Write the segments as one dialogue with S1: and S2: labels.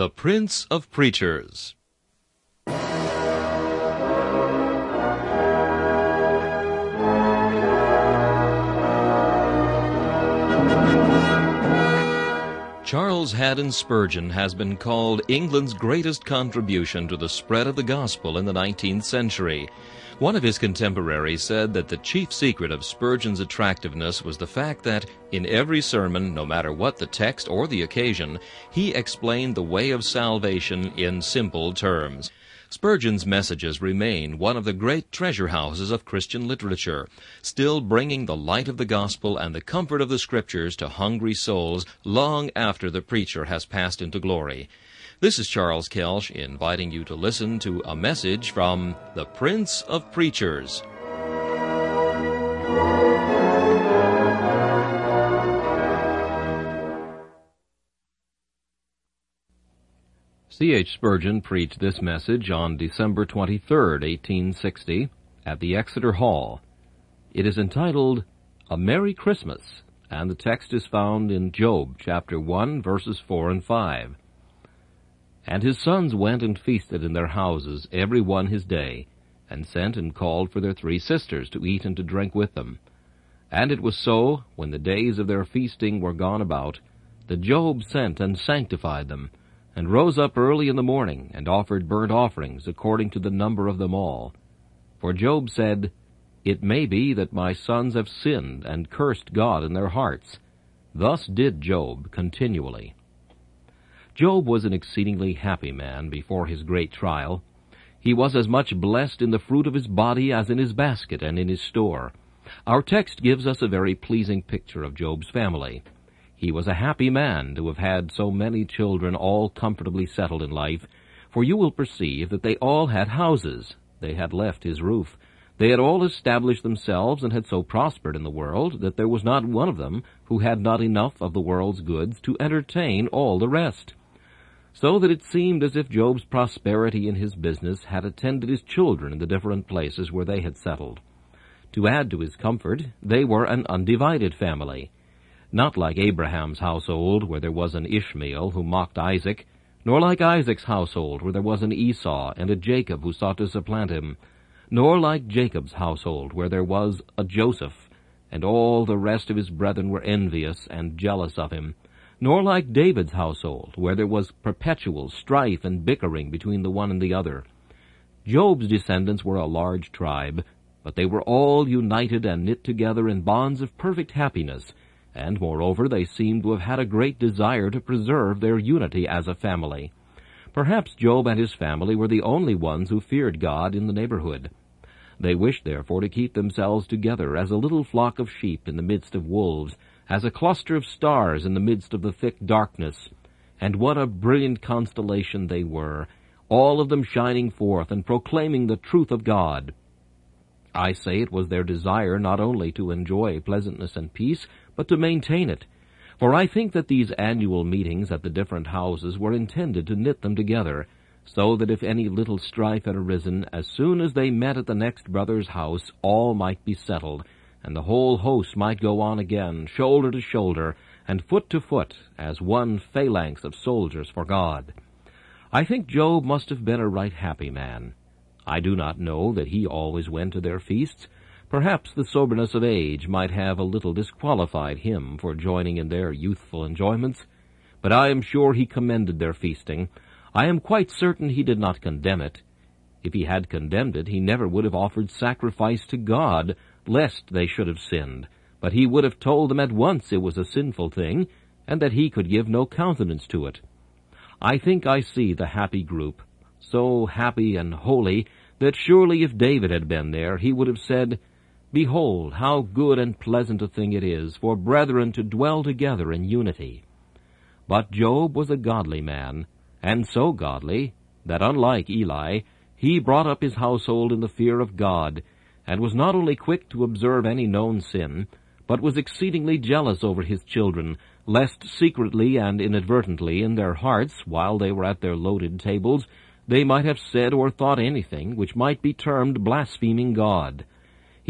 S1: The Prince of Preachers. Charles Haddon Spurgeon has been called England's greatest contribution to the spread of the gospel in the 19th century. One of his contemporaries said that the chief secret of Spurgeon's attractiveness was the fact that, in every sermon, no matter what the text or the occasion, he explained the way of salvation in simple terms. Spurgeon's messages remain one of the great treasure houses of Christian literature, still bringing the light of the gospel and the comfort of the scriptures to hungry souls long after the preacher has passed into glory. This is Charles Kelsch inviting you to listen to a message from the Prince of Preachers.
S2: C. H. Spurgeon preached this message on December 23, 1860, at the Exeter Hall. It is entitled, A Merry Christmas, and the text is found in Job chapter 1, verses 4 and 5. And his sons went and feasted in their houses, every one his day, and sent and called for their three sisters to eat and to drink with them. And it was so, when the days of their feasting were gone about, that Job sent and sanctified them, and rose up early in the morning, and offered burnt offerings according to the number of them all. For Job said, It may be that my sons have sinned and cursed God in their hearts. Thus did Job continually. Job was an exceedingly happy man before his great trial. He was as much blessed in the fruit of his body as in his basket and in his store. Our text gives us a very pleasing picture of Job's family. He was a happy man to have had so many children all comfortably settled in life, for you will perceive that they all had houses. They had left his roof. They had all established themselves and had so prospered in the world that there was not one of them who had not enough of the world's goods to entertain all the rest. So that it seemed as if Job's prosperity in his business had attended his children in the different places where they had settled. To add to his comfort, they were an undivided family not like Abraham's household, where there was an Ishmael who mocked Isaac, nor like Isaac's household, where there was an Esau and a Jacob who sought to supplant him, nor like Jacob's household, where there was a Joseph, and all the rest of his brethren were envious and jealous of him, nor like David's household, where there was perpetual strife and bickering between the one and the other. Job's descendants were a large tribe, but they were all united and knit together in bonds of perfect happiness, and moreover they seem to have had a great desire to preserve their unity as a family. Perhaps Job and his family were the only ones who feared God in the neighborhood. They wished therefore to keep themselves together as a little flock of sheep in the midst of wolves, as a cluster of stars in the midst of the thick darkness. And what a brilliant constellation they were, all of them shining forth and proclaiming the truth of God. I say it was their desire not only to enjoy pleasantness and peace, but to maintain it. For I think that these annual meetings at the different houses were intended to knit them together, so that if any little strife had arisen, as soon as they met at the next brother's house, all might be settled, and the whole host might go on again, shoulder to shoulder, and foot to foot, as one phalanx of soldiers for God. I think Job must have been a right happy man. I do not know that he always went to their feasts, Perhaps the soberness of age might have a little disqualified him for joining in their youthful enjoyments, but I am sure he commended their feasting. I am quite certain he did not condemn it. If he had condemned it, he never would have offered sacrifice to God, lest they should have sinned, but he would have told them at once it was a sinful thing, and that he could give no countenance to it. I think I see the happy group, so happy and holy that surely if David had been there, he would have said, Behold, how good and pleasant a thing it is for brethren to dwell together in unity. But Job was a godly man, and so godly that, unlike Eli, he brought up his household in the fear of God, and was not only quick to observe any known sin, but was exceedingly jealous over his children, lest secretly and inadvertently in their hearts, while they were at their loaded tables, they might have said or thought anything which might be termed blaspheming God.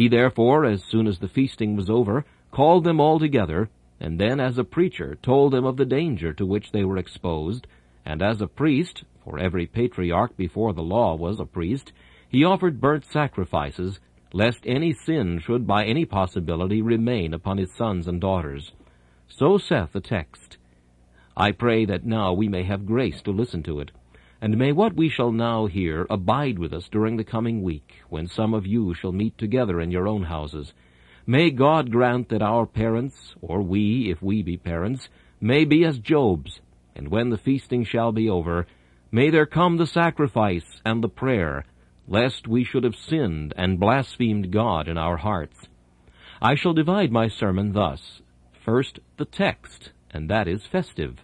S2: He therefore, as soon as the feasting was over, called them all together, and then as a preacher told them of the danger to which they were exposed, and as a priest, for every patriarch before the law was a priest, he offered burnt sacrifices, lest any sin should by any possibility remain upon his sons and daughters. So saith the text. I pray that now we may have grace to listen to it, and may what we shall now hear abide with us during the coming week, when some of you shall meet together in your own houses. May God grant that our parents, or we, if we be parents, may be as Job's, and when the feasting shall be over, may there come the sacrifice and the prayer, lest we should have sinned and blasphemed God in our hearts. I shall divide my sermon thus. First, the text, and that is festive.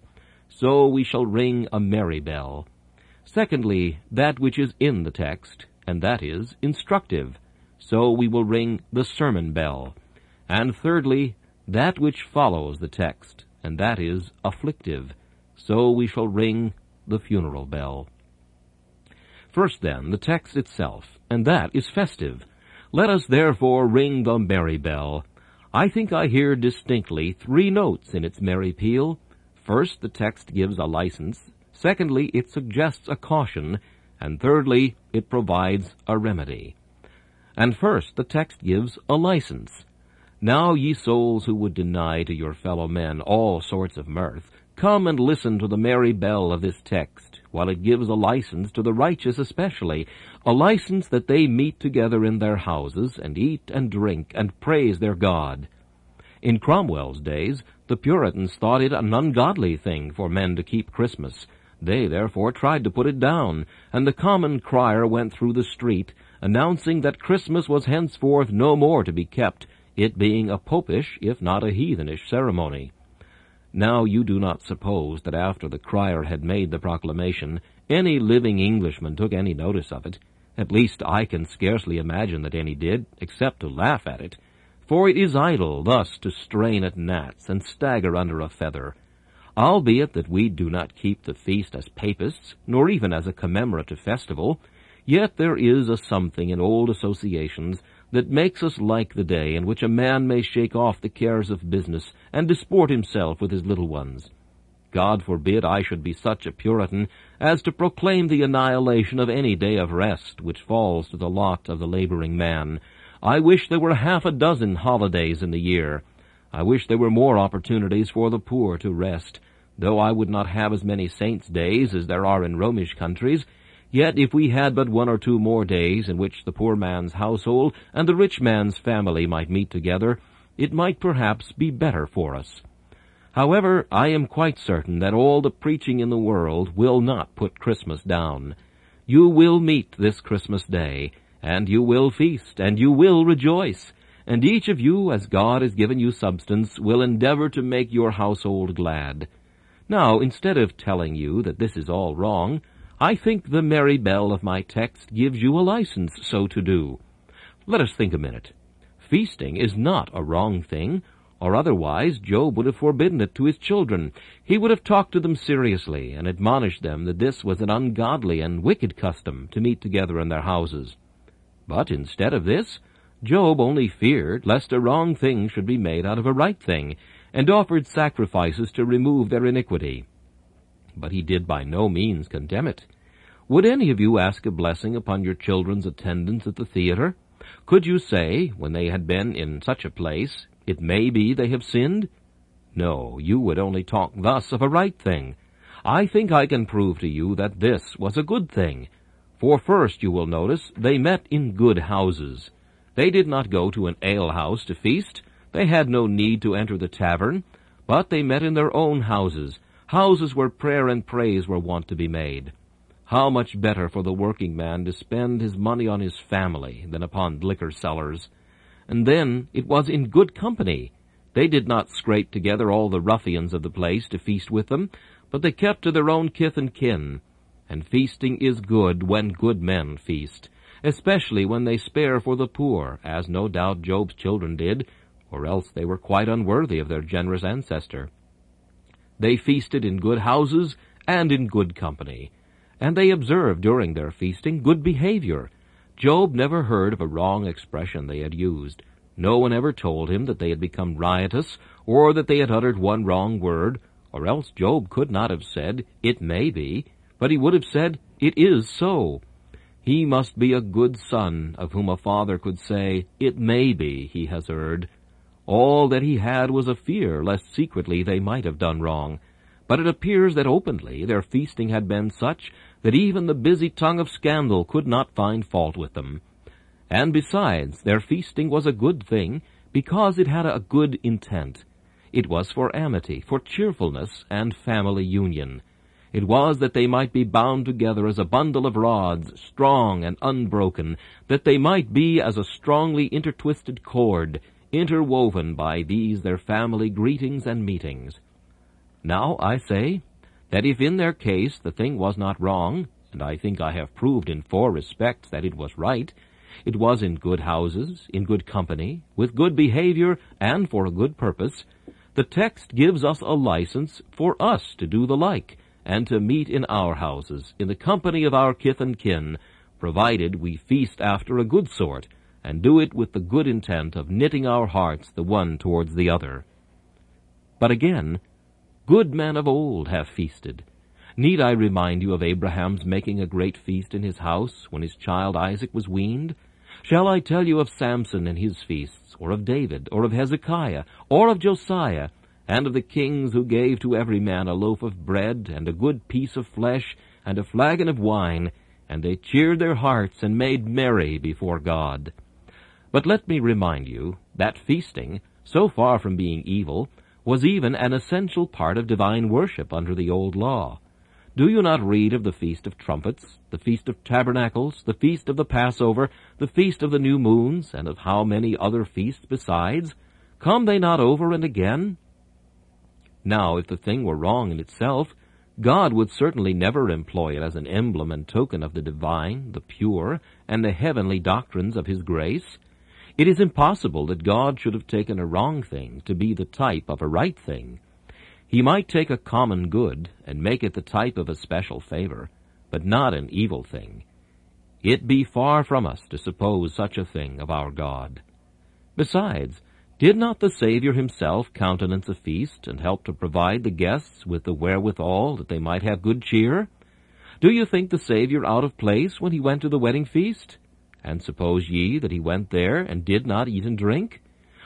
S2: So we shall ring a merry bell. Secondly, that which is in the text, and that is instructive. So we will ring the sermon bell. And thirdly, that which follows the text, and that is afflictive. So we shall ring the funeral bell. First, then, the text itself, and that is festive. Let us therefore ring the merry bell. I think I hear distinctly three notes in its merry peal. First, the text gives a license. Secondly, it suggests a caution. And thirdly, it provides a remedy. And first, the text gives a license. Now, ye souls who would deny to your fellow men all sorts of mirth, come and listen to the merry bell of this text, while it gives a license to the righteous especially, a license that they meet together in their houses, and eat and drink, and praise their God. In Cromwell's days, the Puritans thought it an ungodly thing for men to keep Christmas. They therefore tried to put it down, and the common crier went through the street, announcing that Christmas was henceforth no more to be kept, it being a popish, if not a heathenish, ceremony. Now you do not suppose that after the crier had made the proclamation, any living Englishman took any notice of it. At least I can scarcely imagine that any did, except to laugh at it. For it is idle thus to strain at gnats and stagger under a feather. Albeit that we do not keep the feast as papists, nor even as a commemorative festival, yet there is a something in old associations that makes us like the day in which a man may shake off the cares of business and disport himself with his little ones. God forbid I should be such a Puritan as to proclaim the annihilation of any day of rest which falls to the lot of the laboring man. I wish there were half a dozen holidays in the year. I wish there were more opportunities for the poor to rest. Though I would not have as many saints' days as there are in Romish countries, Yet if we had but one or two more days in which the poor man's household and the rich man's family might meet together, it might perhaps be better for us. However, I am quite certain that all the preaching in the world will not put Christmas down. You will meet this Christmas day, and you will feast, and you will rejoice, and each of you, as God has given you substance, will endeavor to make your household glad. Now, instead of telling you that this is all wrong, I think the merry bell of my text gives you a license so to do. Let us think a minute. Feasting is not a wrong thing, or otherwise Job would have forbidden it to his children. He would have talked to them seriously and admonished them that this was an ungodly and wicked custom to meet together in their houses. But instead of this, Job only feared lest a wrong thing should be made out of a right thing, and offered sacrifices to remove their iniquity but he did by no means condemn it. Would any of you ask a blessing upon your children's attendance at the theatre? Could you say, when they had been in such a place, it may be they have sinned? No, you would only talk thus of a right thing. I think I can prove to you that this was a good thing. For first, you will notice, they met in good houses. They did not go to an alehouse to feast. They had no need to enter the tavern, but they met in their own houses, houses where prayer and praise were wont to be made. How much better for the working man to spend his money on his family than upon liquor sellers. And then it was in good company. They did not scrape together all the ruffians of the place to feast with them, but they kept to their own kith and kin. And feasting is good when good men feast, especially when they spare for the poor, as no doubt Job's children did, or else they were quite unworthy of their generous ancestor. They feasted in good houses and in good company, and they observed during their feasting good behavior. Job never heard of a wrong expression they had used. No one ever told him that they had become riotous, or that they had uttered one wrong word, or else Job could not have said, It may be, but he would have said, It is so. He must be a good son, of whom a father could say, It may be, he has erred. All that he had was a fear lest secretly they might have done wrong. But it appears that openly their feasting had been such that even the busy tongue of scandal could not find fault with them. And besides, their feasting was a good thing, because it had a good intent. It was for amity, for cheerfulness, and family union. It was that they might be bound together as a bundle of rods, strong and unbroken, that they might be as a strongly intertwisted cord, interwoven by these their family greetings and meetings. Now I say that if in their case the thing was not wrong, and I think I have proved in four respects that it was right, it was in good houses, in good company, with good behavior, and for a good purpose, the text gives us a license for us to do the like, and to meet in our houses, in the company of our kith and kin, provided we feast after a good sort, and do it with the good intent of knitting our hearts the one towards the other. But again, good men of old have feasted. Need I remind you of Abraham's making a great feast in his house when his child Isaac was weaned? Shall I tell you of Samson and his feasts, or of David, or of Hezekiah, or of Josiah, and of the kings who gave to every man a loaf of bread, and a good piece of flesh, and a flagon of wine, and they cheered their hearts and made merry before God. But let me remind you that feasting, so far from being evil, was even an essential part of divine worship under the old law. Do you not read of the Feast of Trumpets, the Feast of Tabernacles, the Feast of the Passover, the Feast of the New Moons, and of how many other feasts besides? Come they not over and again? Now, if the thing were wrong in itself, God would certainly never employ it as an emblem and token of the divine, the pure, and the heavenly doctrines of His grace. It is impossible that God should have taken a wrong thing to be the type of a right thing. He might take a common good and make it the type of a special favor, but not an evil thing. It be far from us to suppose such a thing of our God. Besides, did not the Savior himself countenance a feast and help to provide the guests with the wherewithal that they might have good cheer? Do you think the Savior out of place when he went to the wedding feast? And suppose ye that he went there and did not eat and drink?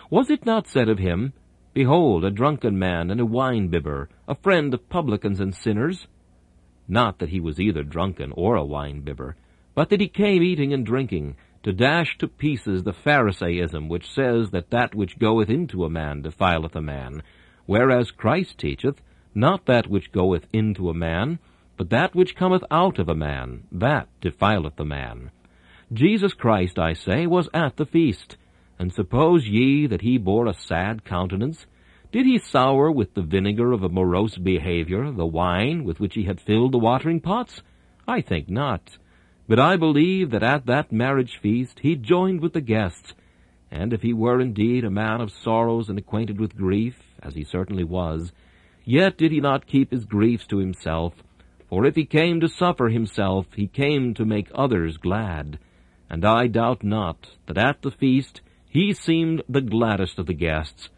S2: Was it not said of him, Behold, a drunken man and a wine-bibber, a friend of publicans and sinners. Not that he was either drunken or a wine-bibber, but that he came eating and drinking, to dash to pieces the Pharisaism which says that that which goeth into a man defileth a man, whereas Christ teacheth, not that which goeth into a man, but that which cometh out of a man, that defileth the man. Jesus Christ, I say, was at the feast, and suppose ye that he bore a sad countenance? Did he sour with the vinegar of a morose behavior the wine with which he had filled the watering pots? I think not. But I believe that at that marriage feast he joined with the guests, and if he were indeed a man of sorrows and acquainted with grief, as he certainly was, yet did he not keep his griefs to himself, for if he came to suffer himself, he came to make others glad. And I doubt not that at the feast he seemed the gladdest of the guests,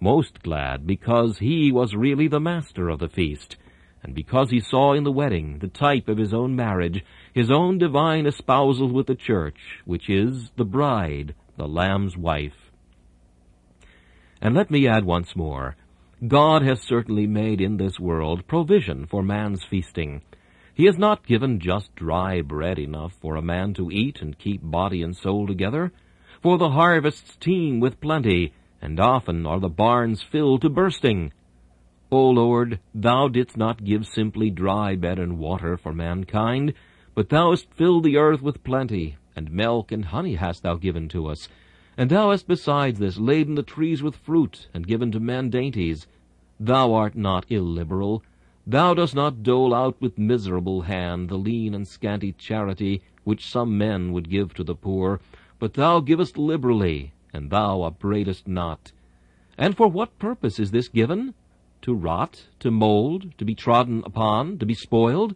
S2: most glad because he was really the master of the feast, and because he saw in the wedding the type of his own marriage, his own divine espousal with the church, which is the bride, the Lamb's wife. And let me add once more, God has certainly made in this world provision for man's feasting. He has not given just dry bread enough for a man to eat and keep body and soul together for the harvests teem with plenty, and often are the barns filled to bursting. O Lord, thou didst not give simply dry bread and water for mankind, but thou hast filled the earth with plenty, and milk and honey hast thou given to us. And thou hast besides this laden the trees with fruit, and given to men dainties. Thou art not illiberal. Thou dost not dole out with miserable hand the lean and scanty charity which some men would give to the poor, but thou givest liberally, and thou upbraidest not. And for what purpose is this given? To rot, to mold, to be trodden upon, to be spoiled?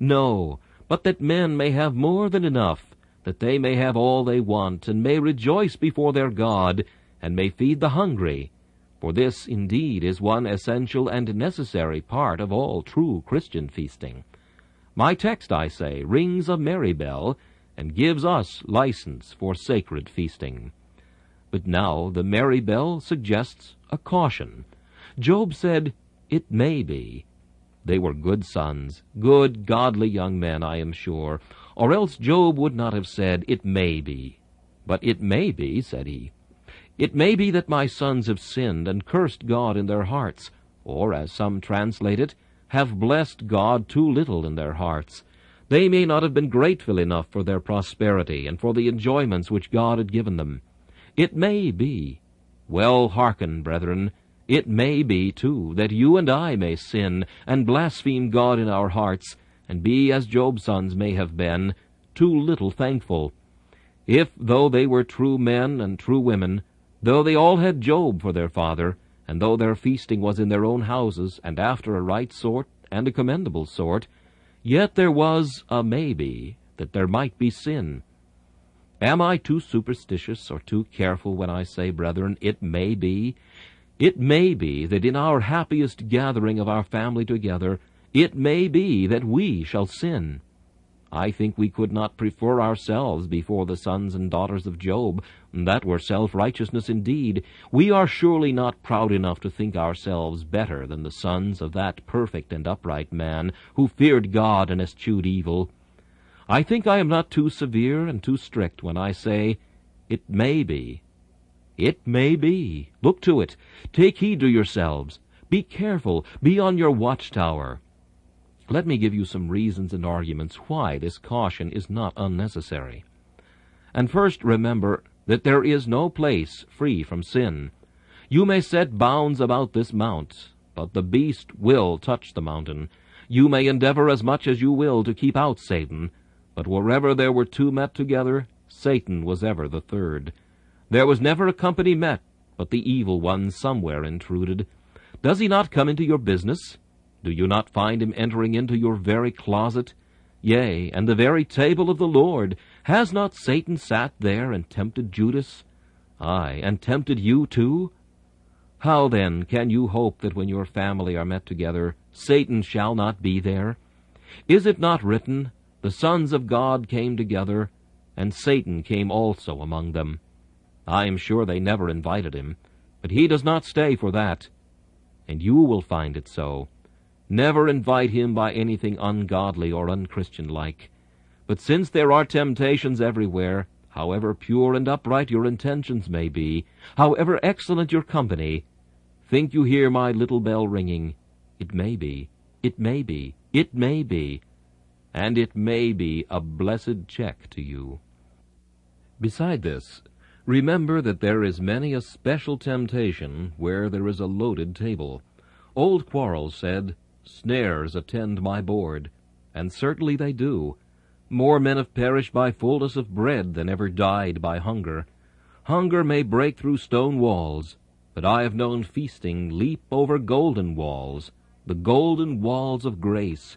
S2: No, but that men may have more than enough, that they may have all they want, and may rejoice before their God, and may feed the hungry. For this indeed is one essential and necessary part of all true Christian feasting. My text, I say, rings a merry bell, and gives us license for sacred feasting. But now the merry bell suggests a caution. Job said, It may be. They were good sons, good, godly young men, I am sure, or else Job would not have said, It may be. But it may be, said he. It may be that my sons have sinned and cursed God in their hearts, or, as some translate it, have blessed God too little in their hearts. They may not have been grateful enough for their prosperity and for the enjoyments which God had given them. It may be. Well, hearken, brethren, it may be, too, that you and I may sin and blaspheme God in our hearts, and be, as Job's sons may have been, too little thankful. If, though they were true men and true women, Though they all had Job for their father, and though their feasting was in their own houses, and after a right sort and a commendable sort, yet there was a maybe that there might be sin. Am I too superstitious or too careful when I say, brethren, it may be? It may be that in our happiest gathering of our family together, it may be that we shall sin. I think we could not prefer ourselves before the sons and daughters of Job. That were self-righteousness indeed. We are surely not proud enough to think ourselves better than the sons of that perfect and upright man who feared God and eschewed evil. I think I am not too severe and too strict when I say, it may be. It may be. Look to it. Take heed to yourselves. Be careful. Be on your watchtower. Let me give you some reasons and arguments why this caution is not unnecessary. And first remember that there is no place free from sin. You may set bounds about this mount, but the beast will touch the mountain. You may endeavor as much as you will to keep out Satan, but wherever there were two met together, Satan was ever the third. There was never a company met, but the evil one somewhere intruded. Does he not come into your business? Do you not find him entering into your very closet? Yea, and the very table of the Lord. Has not Satan sat there and tempted Judas? Ay, and tempted you too? How then can you hope that when your family are met together, Satan shall not be there? Is it not written, The sons of God came together, and Satan came also among them? I am sure they never invited him, but he does not stay for that. And you will find it so. Never invite him by anything ungodly or unchristian-like. But since there are temptations everywhere, however pure and upright your intentions may be, however excellent your company, think you hear my little bell ringing, it may be, it may be, it may be, and it may be a blessed check to you. Beside this, remember that there is many a special temptation where there is a loaded table. Old Quarles said, Snares attend my board, and certainly they do. More men have perished by fullness of bread than ever died by hunger. Hunger may break through stone walls, but I have known feasting leap over golden walls, the golden walls of grace.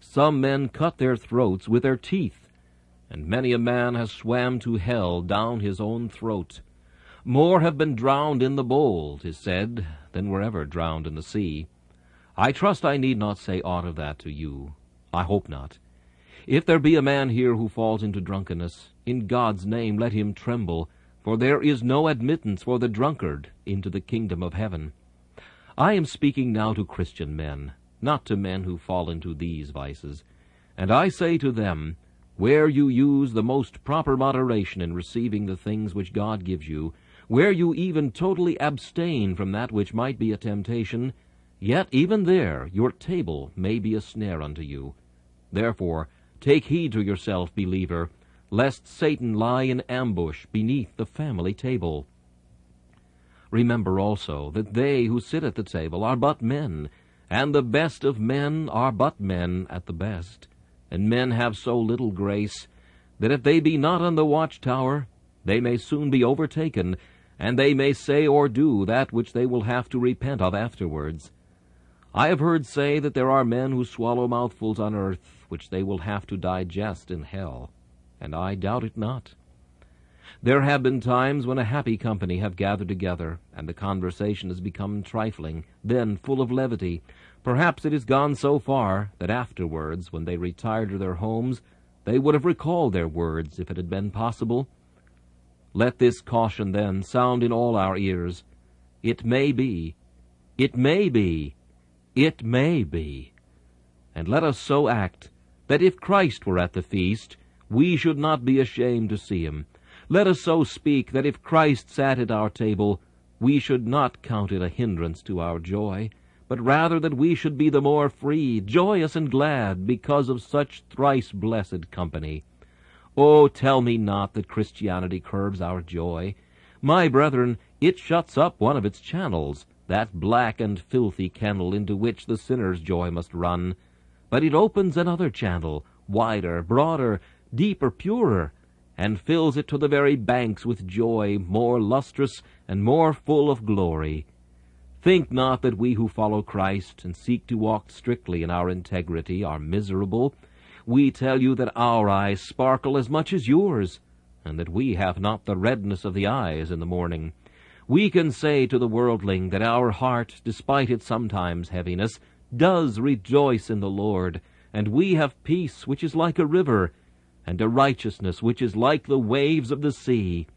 S2: Some men cut their throats with their teeth, and many a man has swam to hell down his own throat. More have been drowned in the bowl, 'tis said, than were ever drowned in the sea. I trust I need not say aught of that to you. I hope not. If there be a man here who falls into drunkenness, in God's name let him tremble, for there is no admittance for the drunkard into the kingdom of heaven. I am speaking now to Christian men, not to men who fall into these vices. And I say to them, where you use the most proper moderation in receiving the things which God gives you, where you even totally abstain from that which might be a temptation, Yet even there your table may be a snare unto you. Therefore take heed to yourself, believer, lest Satan lie in ambush beneath the family table. Remember also that they who sit at the table are but men, and the best of men are but men at the best. And men have so little grace that if they be not on the watchtower, they may soon be overtaken, and they may say or do that which they will have to repent of afterwards. I have heard say that there are men who swallow mouthfuls on earth which they will have to digest in hell, and I doubt it not. There have been times when a happy company have gathered together, and the conversation has become trifling, then full of levity. Perhaps it has gone so far that afterwards, when they retire to their homes, they would have recalled their words if it had been possible. Let this caution, then, sound in all our ears. It may be, it may be, it may be. And let us so act that if Christ were at the feast, we should not be ashamed to see him. Let us so speak that if Christ sat at our table, we should not count it a hindrance to our joy, but rather that we should be the more free, joyous, and glad because of such thrice blessed company. Oh, tell me not that Christianity curbs our joy. My brethren, it shuts up one of its channels, that black and filthy kennel into which the sinner's joy must run. But it opens another channel, wider, broader, deeper, purer, and fills it to the very banks with joy more lustrous and more full of glory. Think not that we who follow Christ and seek to walk strictly in our integrity are miserable. We tell you that our eyes sparkle as much as yours, and that we have not the redness of the eyes in the morning. We can say to the worldling that our heart, despite its sometimes heaviness, does rejoice in the Lord, and we have peace which is like a river, and a righteousness which is like the waves of the sea.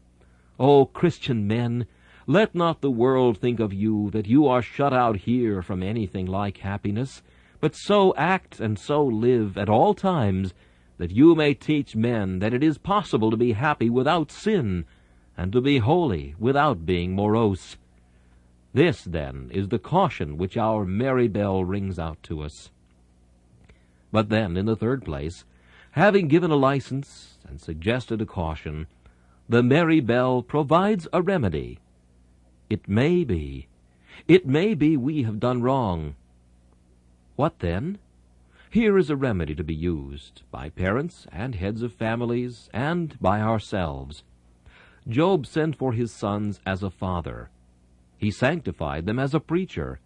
S2: O Christian men, let not the world think of you that you are shut out here from anything like happiness, but so act and so live at all times that you may teach men that it is possible to be happy without sin, and to be holy without being morose. This, then, is the caution which our merry bell rings out to us. But then, in the third place, having given a license and suggested a caution, the merry bell provides a remedy. It may be, it may be we have done wrong. What then? Here is a remedy to be used by parents and heads of families and by ourselves. Job sent for his sons as a father. He sanctified them as a preacher.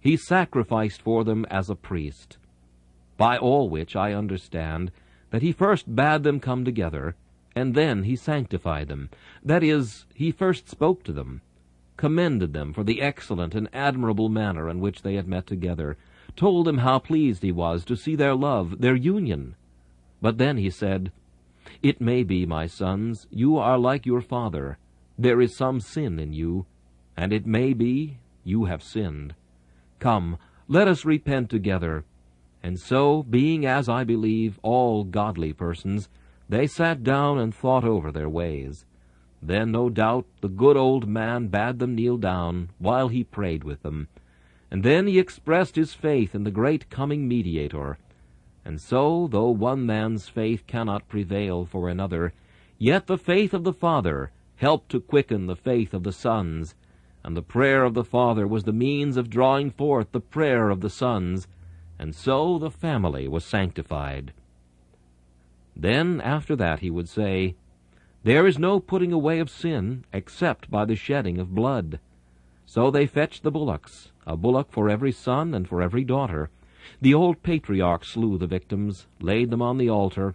S2: He sacrificed for them as a priest. By all which I understand that he first bade them come together, and then he sanctified them. That is, he first spoke to them, commended them for the excellent and admirable manner in which they had met together, told them how pleased he was to see their love, their union. But then he said, It may be, my sons, you are like your father. There is some sin in you, and it may be you have sinned. Come, let us repent together, and so, being, as I believe, all godly persons, they sat down and thought over their ways. Then, no doubt, the good old man bade them kneel down while he prayed with them. And then he expressed his faith in the great coming mediator. And so, though one man's faith cannot prevail for another, yet the faith of the Father helped to quicken the faith of the sons, and the prayer of the Father was the means of drawing forth the prayer of the sons, and so the family was sanctified. Then, after that, he would say, There is no putting away of sin except by the shedding of blood. So they fetched the bullocks, a bullock for every son and for every daughter. The old patriarch slew the victims, laid them on the altar,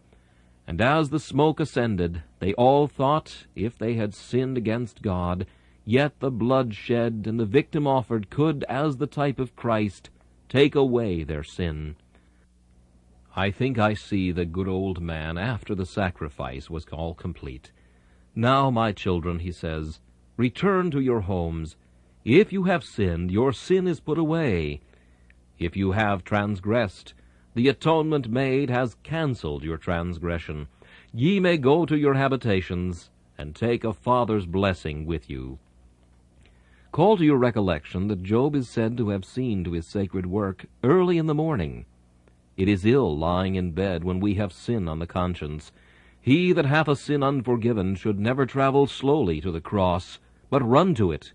S2: and as the smoke ascended, they all thought, if they had sinned against God, yet the blood shed and the victim offered could, as the type of Christ, Take away their sin. I think I see the good old man after the sacrifice was all complete. Now, my children, he says, return to your homes. If you have sinned, your sin is put away. If you have transgressed, the atonement made has cancelled your transgression. Ye may go to your habitations, and take a father's blessing with you. Call to your recollection that Job is said to have seen to his sacred work early in the morning. It is ill lying in bed when we have sin on the conscience. He that hath a sin unforgiven should never travel slowly to the cross, but run to it.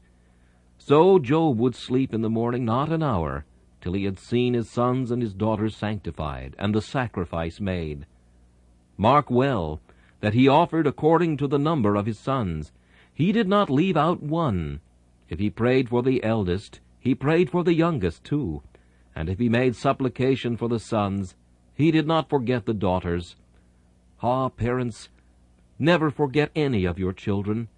S2: So Job would sleep in the morning not an hour, till he had seen his sons and his daughters sanctified, and the sacrifice made. Mark well that he offered according to the number of his sons. He did not leave out one, if he prayed for the eldest, he prayed for the youngest too. And if he made supplication for the sons, he did not forget the daughters. Ah, parents, Never forget any of your children.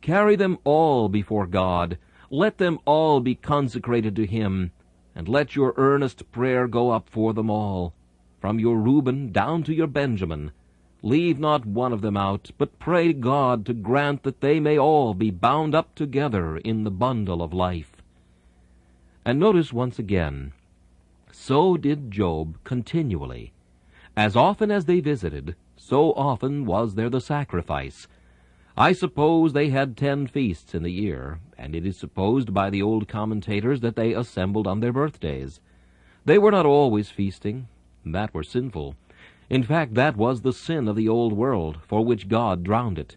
S2: Carry them all before God. Let them all be consecrated to Him, and let your earnest prayer go up for them all, from your Reuben down to your Benjamin. Leave not one of them out, but pray God to grant that they may all be bound up together in the bundle of life. And notice once again, so did Job continually. As often as they visited, so often was there the sacrifice. I suppose they had ten feasts in the year, and it is supposed by the old commentators that they assembled on their birthdays. They were not always feasting. That were sinful. In fact, that was the sin of the old world, for which God drowned it.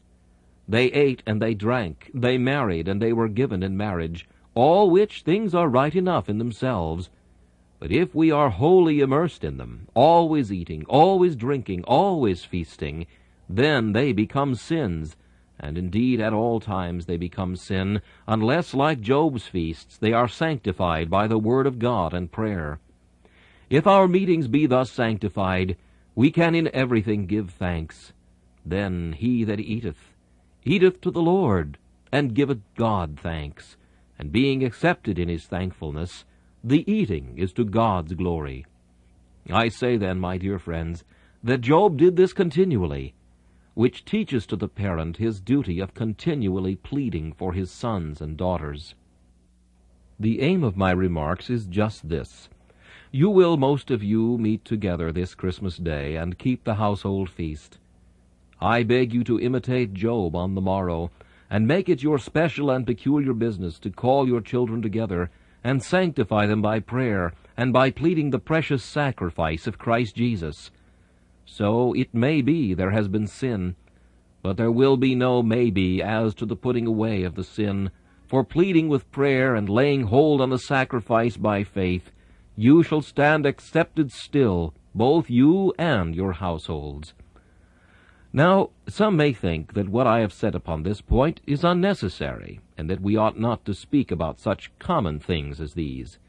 S2: They ate and they drank, they married and they were given in marriage, all which things are right enough in themselves, but if we are wholly immersed in them, always eating, always drinking, always feasting, then they become sins, and indeed at all times they become sin, unless, like Job's feasts, they are sanctified by the word of God and prayer. If our meetings be thus sanctified, we can in everything give thanks. Then he that eateth, eateth to the Lord, and giveth God thanks, and being accepted in his thankfulness, the eating is to God's glory. I say then, my dear friends, that Job did this continually, which teaches to the parent his duty of continually pleading for his sons and daughters. The aim of my remarks is just this. You will, most of you, meet together this Christmas day and keep the household feast. I beg you to imitate Job on the morrow, and make it your special and peculiar business to call your children together and sanctify them by prayer and by pleading the precious sacrifice of Christ Jesus. So it may be there has been sin, but there will be no maybe as to the putting away of the sin. For pleading with prayer and laying hold on the sacrifice by faith, you shall stand accepted still, both you and your households. Now, some may think that what I have said upon this point is unnecessary, and that we ought not to speak about such common things as these.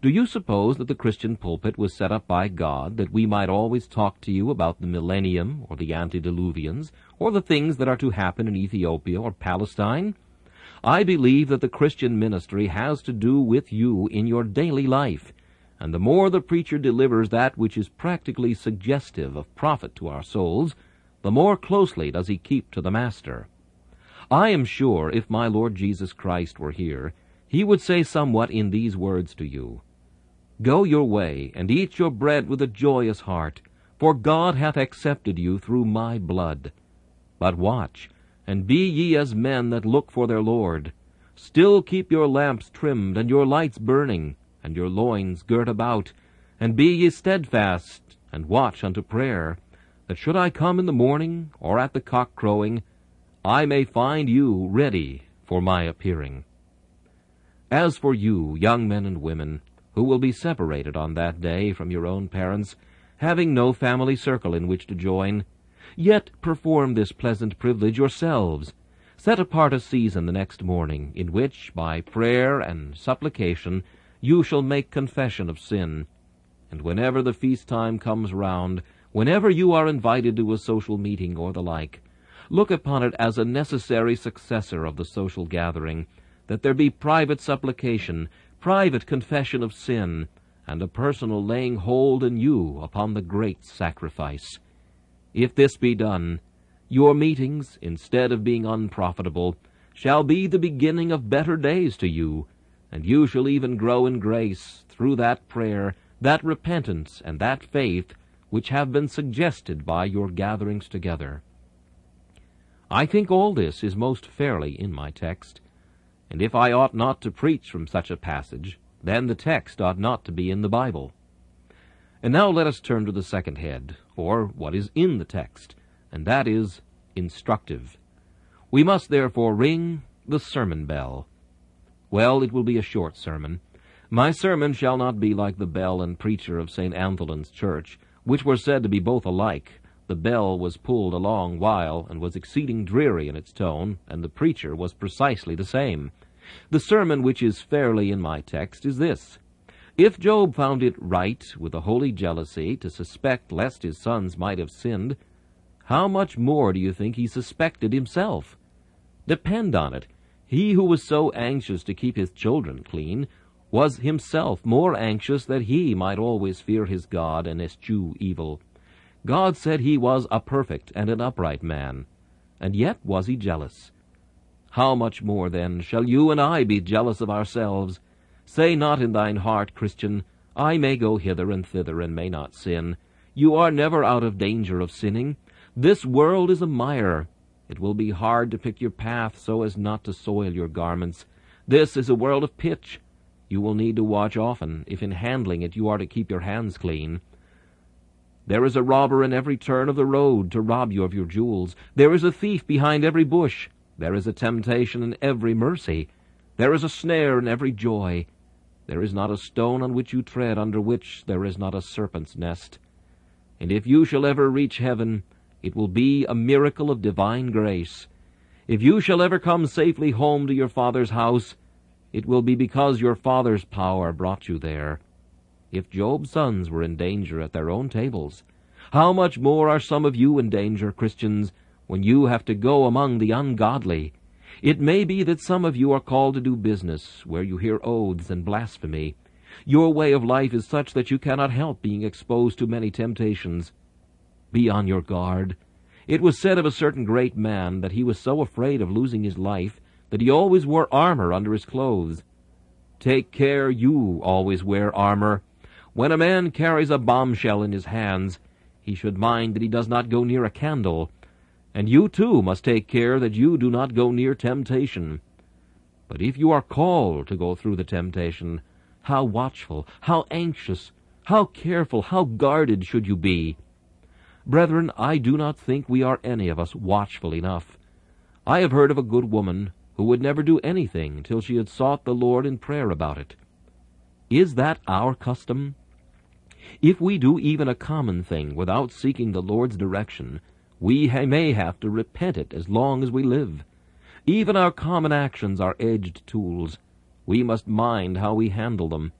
S2: Do you suppose that the Christian pulpit was set up by God that we might always talk to you about the millennium or the antediluvians or the things that are to happen in Ethiopia or Palestine? I believe that the Christian ministry has to do with you in your daily life, and the more the preacher delivers that which is practically suggestive of profit to our souls, the more closely does he keep to the Master. I am sure if my Lord Jesus Christ were here, he would say somewhat in these words to you. Go your way, and eat your bread with a joyous heart, for God hath accepted you through my blood. But watch, and be ye as men that look for their Lord. Still keep your lamps trimmed, and your lights burning, and your loins girt about, and be ye steadfast, and watch unto prayer, that should I come in the morning, or at the cock crowing, I may find you ready for my appearing. As for you, young men and women, who will be separated on that day from your own parents, having no family circle in which to join, yet perform this pleasant privilege yourselves. Set apart a season the next morning, in which, by prayer and supplication, you shall make confession of sin. And whenever the feast time comes round, whenever you are invited to a social meeting or the like, Look upon it as a necessary successor of the social gathering, that there be private supplication, private confession of sin, and a personal laying hold in you upon the great sacrifice. If this be done, your meetings, instead of being unprofitable, shall be the beginning of better days to you, and you shall even grow in grace through that prayer, that repentance, and that faith which have been suggested by your gatherings together. I think all this is most fairly in my text, and if I ought not to preach from such a passage, then the text ought not to be in the Bible. And now let us turn to the second head, or what is in the text, and that is instructive. We must therefore ring the sermon bell. Well, it will be a short sermon. My sermon shall not be like the bell and preacher of St. Antholin's church, which were said to be both alike, the bell was pulled a long while, and was exceeding dreary in its tone, and the preacher was precisely the same. The sermon which is fairly in my text is this. If Job found it right, with a holy jealousy, to suspect lest his sons might have sinned, how much more do you think he suspected himself? Depend on it, he who was so anxious to keep his children clean was himself more anxious that he might always fear his God and eschew evil. God said he was a perfect and an upright man, and yet was he jealous. How much more, then, shall you and I be jealous of ourselves? Say not in thine heart, Christian, I may go hither and thither and may not sin. You are never out of danger of sinning. This world is a mire. It will be hard to pick your path so as not to soil your garments. This is a world of pitch. You will need to watch often, if in handling it you are to keep your hands clean. There is a robber in every turn of the road to rob you of your jewels. There is a thief behind every bush. There is a temptation in every mercy. There is a snare in every joy. There is not a stone on which you tread under which there is not a serpent's nest. And if you shall ever reach heaven, it will be a miracle of divine grace. If you shall ever come safely home to your Father's house, it will be because your Father's power brought you there. If Job's sons were in danger at their own tables, how much more are some of you in danger, Christians, when you have to go among the ungodly? It may be that some of you are called to do business where you hear oaths and blasphemy. Your way of life is such that you cannot help being exposed to many temptations. Be on your guard. It was said of a certain great man that he was so afraid of losing his life that he always wore armor under his clothes. Take care you always wear armor. When a man carries a bombshell in his hands, he should mind that he does not go near a candle. And you too must take care that you do not go near temptation. But if you are called to go through the temptation, how watchful, how anxious, how careful, how guarded should you be? Brethren, I do not think we are any of us watchful enough. I have heard of a good woman who would never do anything till she had sought the Lord in prayer about it. Is that our custom? If we do even a common thing without seeking the Lord's direction, we may have to repent it as long as we live. Even our common actions are edged tools. We must mind how we handle them.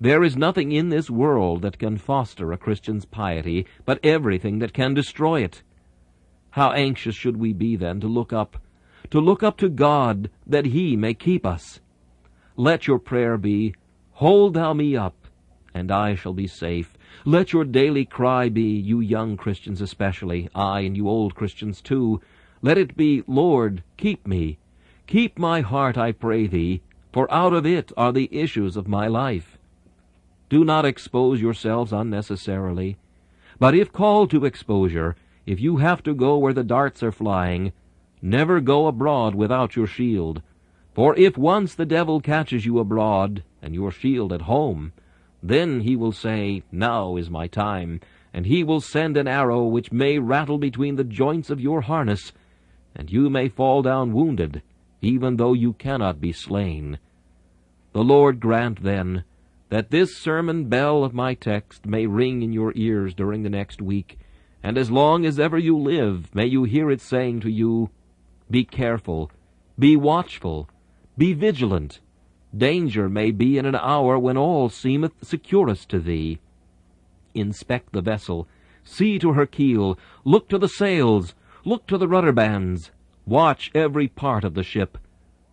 S2: There is nothing in this world that can foster a Christian's piety, but everything that can destroy it. How anxious should we be then to look up, to look up to God, that He may keep us. Let your prayer be, Hold thou me up, and I shall be safe. Let your daily cry be, you young Christians especially, I and you old Christians too, let it be, Lord, keep me. Keep my heart, I pray thee, for out of it are the issues of my life. Do not expose yourselves unnecessarily. But if called to exposure, if you have to go where the darts are flying, never go abroad without your shield. For if once the devil catches you abroad, and your shield at home, then he will say, Now is my time, and he will send an arrow which may rattle between the joints of your harness, and you may fall down wounded, even though you cannot be slain. The Lord grant, then, that this sermon bell of my text may ring in your ears during the next week, and as long as ever you live, may you hear it saying to you, Be careful, be watchful, be vigilant. Danger may be in an hour when all seemeth securest to thee. Inspect the vessel, see to her keel, look to the sails, look to the rudder bands, watch every part of the ship.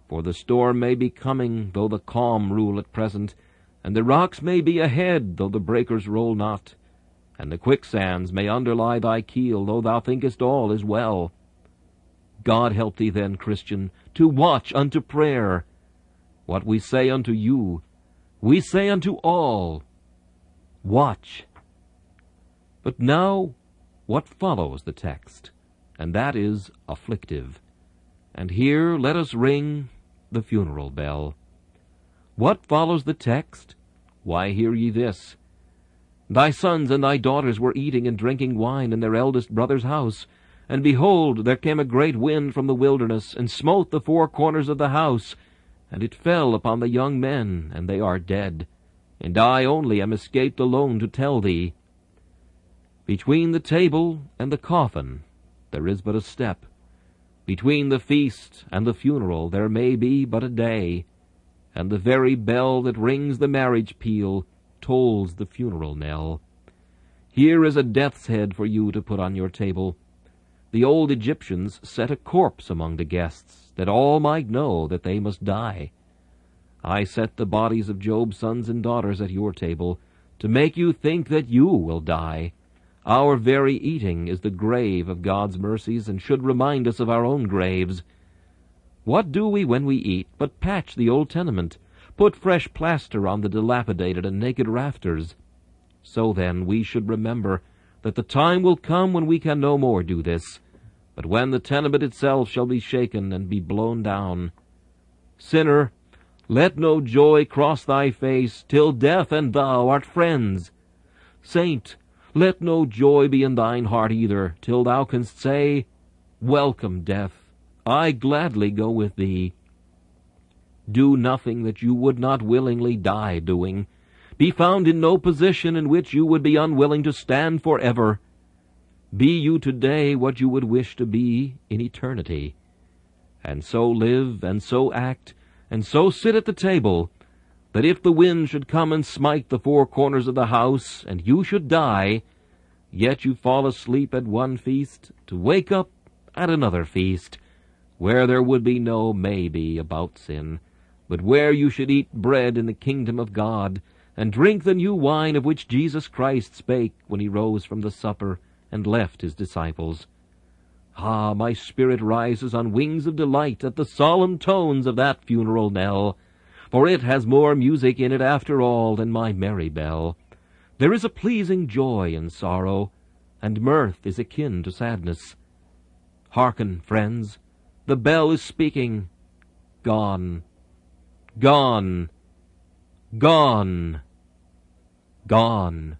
S2: For the storm may be coming, though the calm rule at present, and the rocks may be ahead, though the breakers roll not, and the quicksands may underlie thy keel, though thou thinkest all is well. God help thee then, Christian, to watch unto prayer. What we say unto you, we say unto all, Watch. But now, what follows the text, and that is afflictive. And here let us ring the funeral bell. What follows the text? Why, hear ye this. Thy sons and thy daughters were eating and drinking wine in their eldest brother's house. And behold, there came a great wind from the wilderness, and smote the four corners of the house, and it fell upon the young men, and they are dead. And I only am escaped alone to tell thee. Between the table and the coffin there is but a step. Between the feast and the funeral there may be but a day and the very bell that rings the marriage peal tolls the funeral knell. Here is a death's head for you to put on your table. The old Egyptians set a corpse among the guests, that all might know that they must die. I set the bodies of Job's sons and daughters at your table, to make you think that you will die. Our very eating is the grave of God's mercies, and should remind us of our own graves. What do we when we eat but patch the old tenement, put fresh plaster on the dilapidated and naked rafters? So then we should remember that the time will come when we can no more do this, but when the tenement itself shall be shaken and be blown down. Sinner, let no joy cross thy face till death and thou art friends. Saint, let no joy be in thine heart either, till thou canst say, Welcome, death, I gladly go with thee. Do nothing that you would not willingly die doing. Be found in no position in which you would be unwilling to stand forever. Be you today what you would wish to be in eternity. And so live, and so act, and so sit at the table, that if the wind should come and smite the four corners of the house, and you should die, yet you fall asleep at one feast, to wake up at another feast, where there would be no maybe about sin, but where you should eat bread in the kingdom of God, and drink the new wine of which Jesus Christ spake when he rose from the supper and left his disciples. Ah, my spirit rises on wings of delight at the solemn tones of that funeral knell, for it has more music in it after all than my merry bell. There is a pleasing joy in sorrow, and mirth is akin to sadness. Hearken, friends, the bell is speaking. Gone, gone, gone, gone.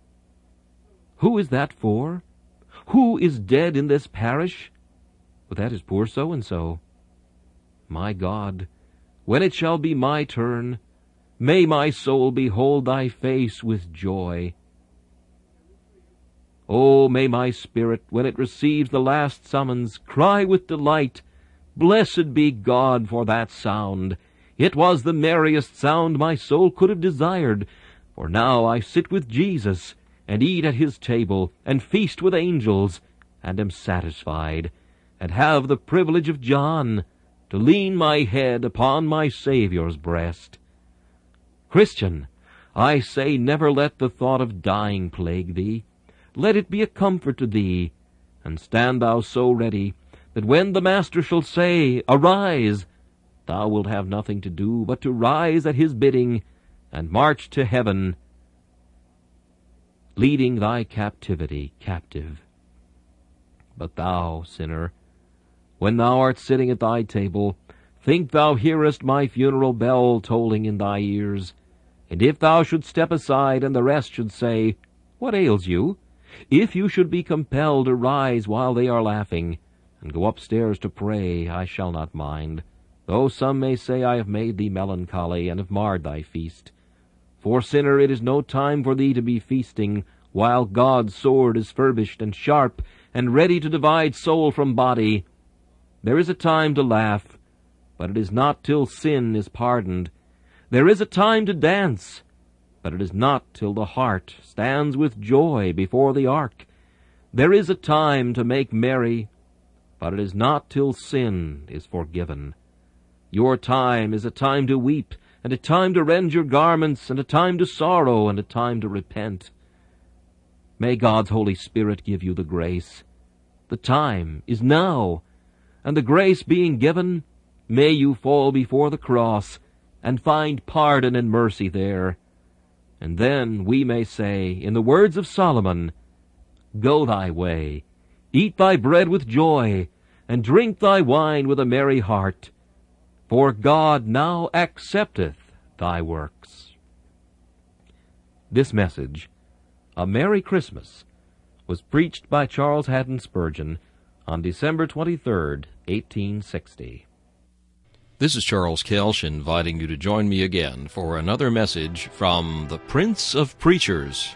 S2: Who is that for? Who is dead in this parish? But that is poor so-and-so. My God, when it shall be my turn, may my soul behold thy face with joy. Oh, may my spirit, when it receives the last summons, cry with delight, Blessed be God for that sound. It was the merriest sound my soul could have desired, for now I sit with Jesus, and eat at his table, and feast with angels, and am satisfied, and have the privilege of John, to lean my head upon my Saviour's breast. Christian, I say never let the thought of dying plague thee. Let it be a comfort to thee, and stand thou so ready, that when the Master shall say, Arise, thou wilt have nothing to do but to rise at his bidding, and march to heaven, leading thy captivity captive. But thou, sinner, when thou art sitting at thy table, think thou hearest my funeral bell tolling in thy ears. And if thou should step aside, and the rest should say, What ails you? If you should be compelled to rise while they are laughing, and go upstairs to pray, I shall not mind, though some may say I have made thee melancholy, and have marred thy feast. For, sinner, it is no time for thee to be feasting, while God's sword is furbished and sharp, and ready to divide soul from body. There is a time to laugh, but it is not till sin is pardoned. There is a time to dance, but it is not till the heart stands with joy before the ark. There is a time to make merry, but it is not till sin is forgiven. Your time is a time to weep, and a time to rend your garments, and a time to sorrow, and a time to repent. May God's Holy Spirit give you the grace. The time is now, and the grace being given, may you fall before the cross and find pardon and mercy there. And then we may say, in the words of Solomon, Go thy way, eat thy bread with joy, and drink thy wine with a merry heart, for God now accepteth thy works. This message, A Merry Christmas, was preached by Charles Haddon Spurgeon on December 23, 1860.
S1: This is Charles Kelsch inviting you to join me again for another message from the Prince of Preachers,